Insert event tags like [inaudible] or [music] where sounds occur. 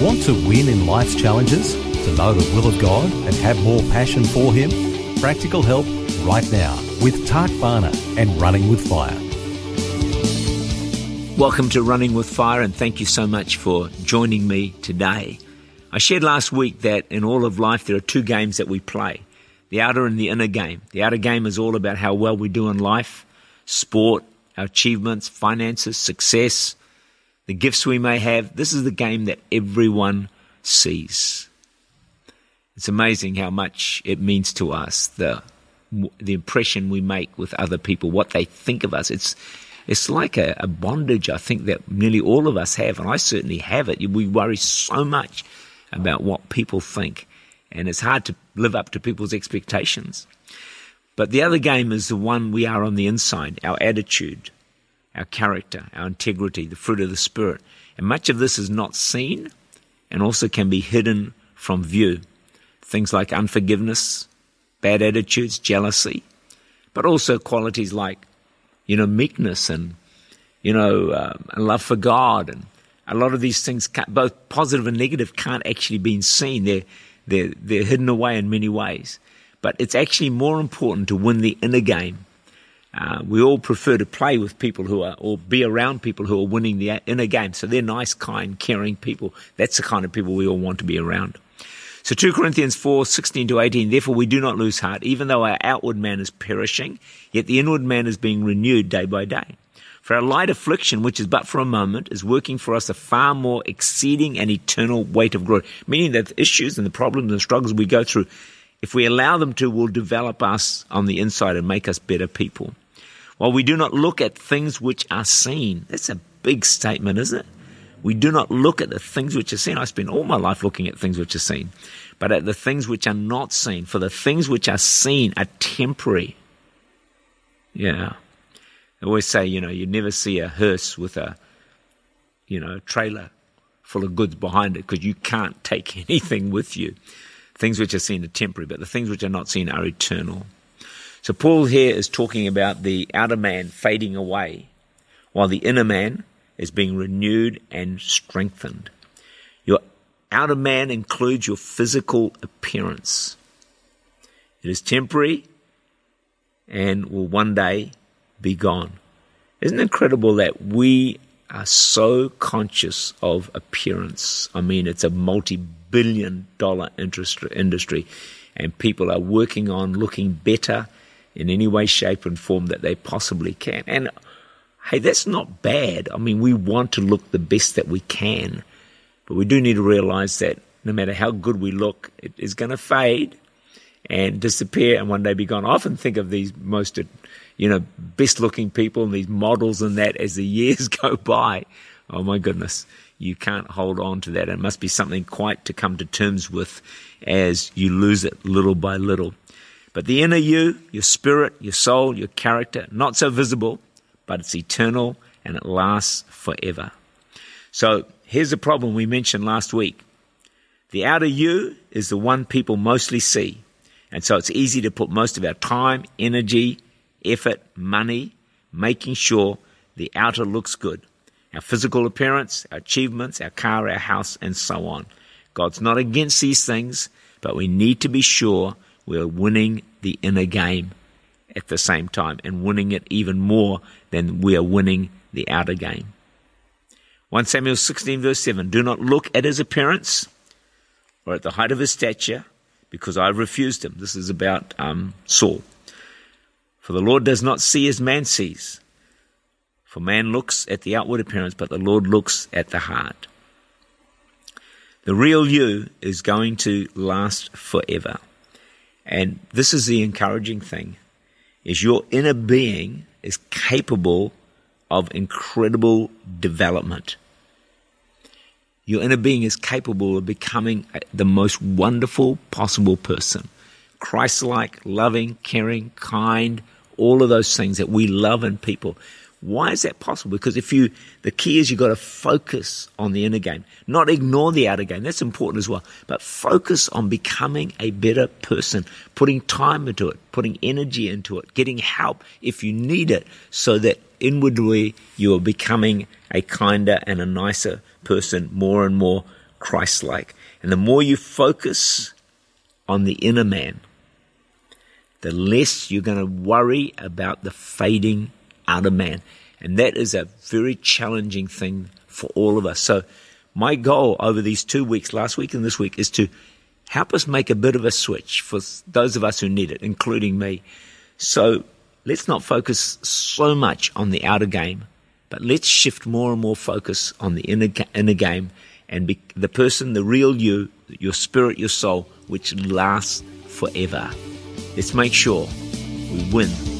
Want to win in life's challenges? To know the will of God and have more passion for Him? Practical help right now with Tak Bhana and Running with Fire. Welcome to Running with Fire, and thank you so much for joining me today. I shared last week that in all of life there are two games that we play the outer and the inner game. The outer game is all about how well we do in life, sport, our achievements, finances, success, the gifts we may have. This is the game that everyone sees. It's amazing how much it means to us, the, the impression we make with other people, what they think of us. It's, it's like a, a bondage, I think, that nearly all of us have, and I certainly have it. We worry so much about what people think, and it's hard to live up to people's expectations. But the other game is the one we are on the inside, our attitude, our character, our integrity, the fruit of the Spirit. And much of this is not seen and also can be hidden from view. Things like unforgiveness, bad attitudes, jealousy, but also qualities like, you know, meekness and, you know, uh, love for God. And a lot of these things, both positive and negative, can't actually be seen. They're, they're, they're hidden away in many ways. But it's actually more important to win the inner game uh, we all prefer to play with people who are, or be around people who are winning the inner game. So they're nice, kind, caring people. That's the kind of people we all want to be around. So 2 Corinthians 4, 16 to 18, therefore we do not lose heart, even though our outward man is perishing, yet the inward man is being renewed day by day. For our light affliction, which is but for a moment, is working for us a far more exceeding and eternal weight of glory. Meaning that the issues and the problems and the struggles we go through, if we allow them to, will develop us on the inside and make us better people. While we do not look at things which are seen, that's a big statement, isn't it? We do not look at the things which are seen. I spend all my life looking at things which are seen, but at the things which are not seen. For the things which are seen are temporary. Yeah. I always say, you know, you never see a hearse with a, you know, trailer full of goods behind it because you can't take [laughs] anything with you. Things which are seen are temporary, but the things which are not seen are eternal. So Paul here is talking about the outer man fading away, while the inner man is being renewed and strengthened. Your outer man includes your physical appearance. It is temporary and will one day be gone. Isn't it incredible that we are so conscious of appearance? I mean, it's a multi billion dollar industry, and people are working on looking better in any way, shape, and form that they possibly can. And hey, that's not bad. I mean, we want to look the best that we can, but we do need to realize that no matter how good we look, it is going to fade and disappear and one day be gone. I often think of these most, you know, best looking people and these models and that as the [laughs] years go by. Oh my goodness, you can't hold on to that. It must be something quite to come to terms with as you lose it little by little. But the inner you, your spirit, your soul, your character, not so visible, but it's eternal and it lasts forever. So here's the problem we mentioned last week. The outer you is the one people mostly see. And so it's easy to put most of our time, energy, effort, money, making sure the outer looks good. Our physical appearance, our achievements, our car, our house, and so on. God's not against these things, but we need to be sure we're winning the inner game at the same time and winning it even more than we are winning the outer game. 1 Samuel 16 verse 7, do not look at his appearance or at the height of his stature because I have refused him. This is about um, Saul. For the Lord does not see as man sees. For man looks at the outward appearance, but the Lord looks at the heart. The real you is going to last forever. And this is the encouraging thing is your inner being is capable of incredible development. your inner being is capable of becoming the most wonderful possible person. Christ like, loving, caring, kind, all of those things that we love in people. Why is that possible? Because if you, the key is you've got to focus on the inner game, not ignore the outer game. That's important as well. But focus on becoming a better person, putting time into it, putting energy into it, getting help if you need it so that inwardly you are becoming a kinder and a nicer person, more and more Christ like. And the more you focus on the inner man, the less you're going to worry about the fading outer man. And that is a very challenging thing for all of us. So my goal over these two weeks, last week and this week, is to help us make a bit of a switch for those of us who need it, including me. So let's not focus so much on the outer game, but let's shift more and more focus on the inner, inner game and be the person, the real you, your spirit, your soul, which lasts forever. Let's make sure we win